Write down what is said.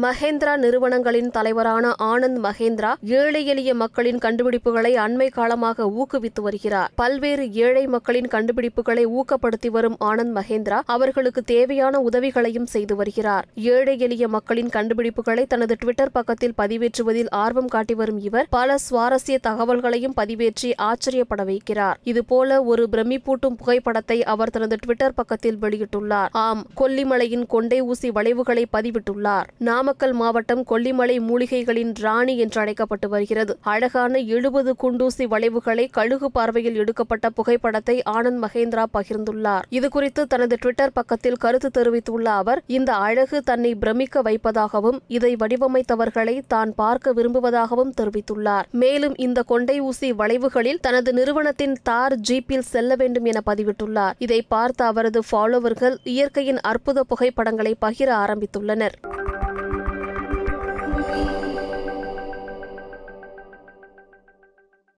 மகேந்திரா நிறுவனங்களின் தலைவரான ஆனந்த் மகேந்திரா ஏழை எளிய மக்களின் கண்டுபிடிப்புகளை அண்மை காலமாக ஊக்குவித்து வருகிறார். பல்வேறு ஏழை மக்களின் கண்டுபிடிப்புகளை ஊக்கப்படுத்தி வரும் ஆனந்த் மகேந்திரா அவர்களுக்கு தேவையான உதவிகளையும் செய்து வருகிறார். ஏழை எளிய மக்களின் கண்டுபிடிப்புகளை தனது ட்விட்டர் பக்கத்தில் பதிவேற்றுவதில் ஆர்வம் காட்டி வரும் இவர் பல சுவாரஸ்ய தகவல்களையும் பதிவேற்றி ஆச்சரியப்பட வைக்கிறார். இதுபோல ஒரு பிரமிப்பூட்டும் புகைப்படத்தை அவர் தனது ட்விட்டர் பக்கத்தில் வெளியிட்டுள்ளார். ஆம் கொல்லிமலையின் கொண்டை ஊசி வளைவுகளை பதிவிட்டுள்ளார். நாம் நாமக்கல் மாவட்டம் கொல்லிமலை மூலிகைகளின் ராணி என்று அழைக்கப்பட்டு வருகிறது. அழகான எழுபது குண்டூசி வளைவுகளை கழுகு பார்வையில் எடுக்கப்பட்ட புகைப்படத்தை ஆனந்த் மகேந்திரா பகிர்ந்துள்ளார். இதுகுறித்து தனது ட்விட்டர் பக்கத்தில் கருத்து தெரிவித்துள்ள அவர் இந்த அழகு தன்னை பிரமிக்க வைப்பதாகவும் இதை வடிவமைத்தவர்களை தான் பார்க்க விரும்புவதாகவும் தெரிவித்துள்ளார். மேலும் இந்த கொண்டை ஊசி வளைவுகளில் தனது நிறுவனத்தின் தார் ஜீப்பில் செல்ல வேண்டும் என பதிவிட்டுள்ளார். இதை பார்த்த அவரது ஃபாலோவர்கள் இயற்கையின் அற்புத புகைப்படங்களை பகிர ஆரம்பித்துள்ளனர்.